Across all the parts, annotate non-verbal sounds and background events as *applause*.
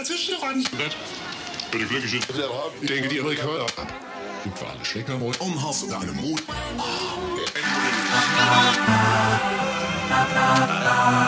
dazwischen ran. Die glückliche Ich denke, die Amerikaner. Gut für alle Schlecker um hast du deine Mut. *laughs*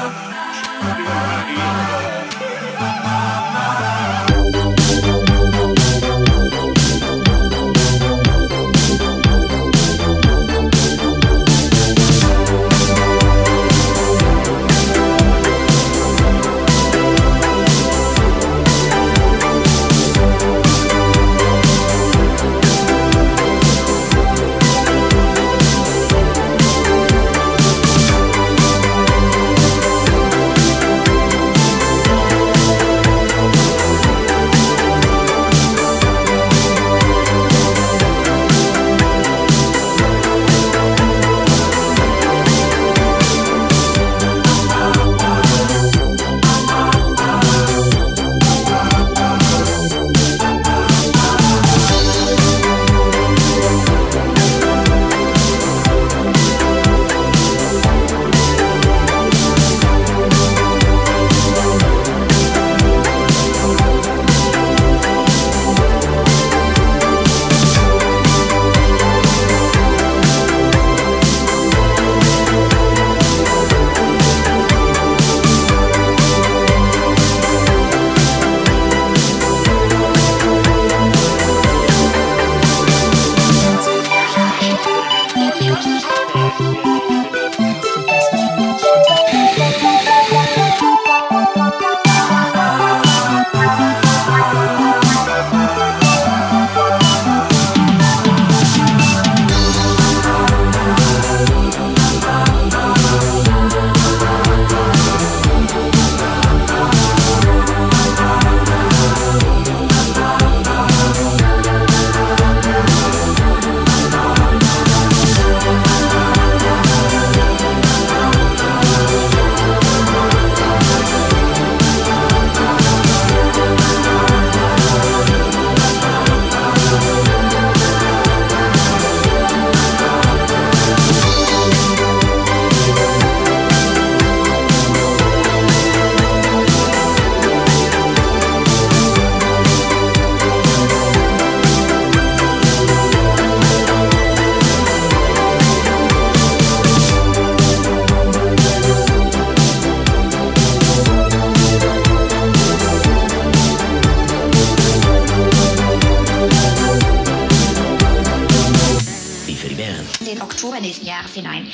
den Oktober nächsten Jahres hinein.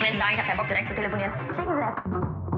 Wenn ich habe keinen Bock direkt zu telefonieren, schicken Sie das.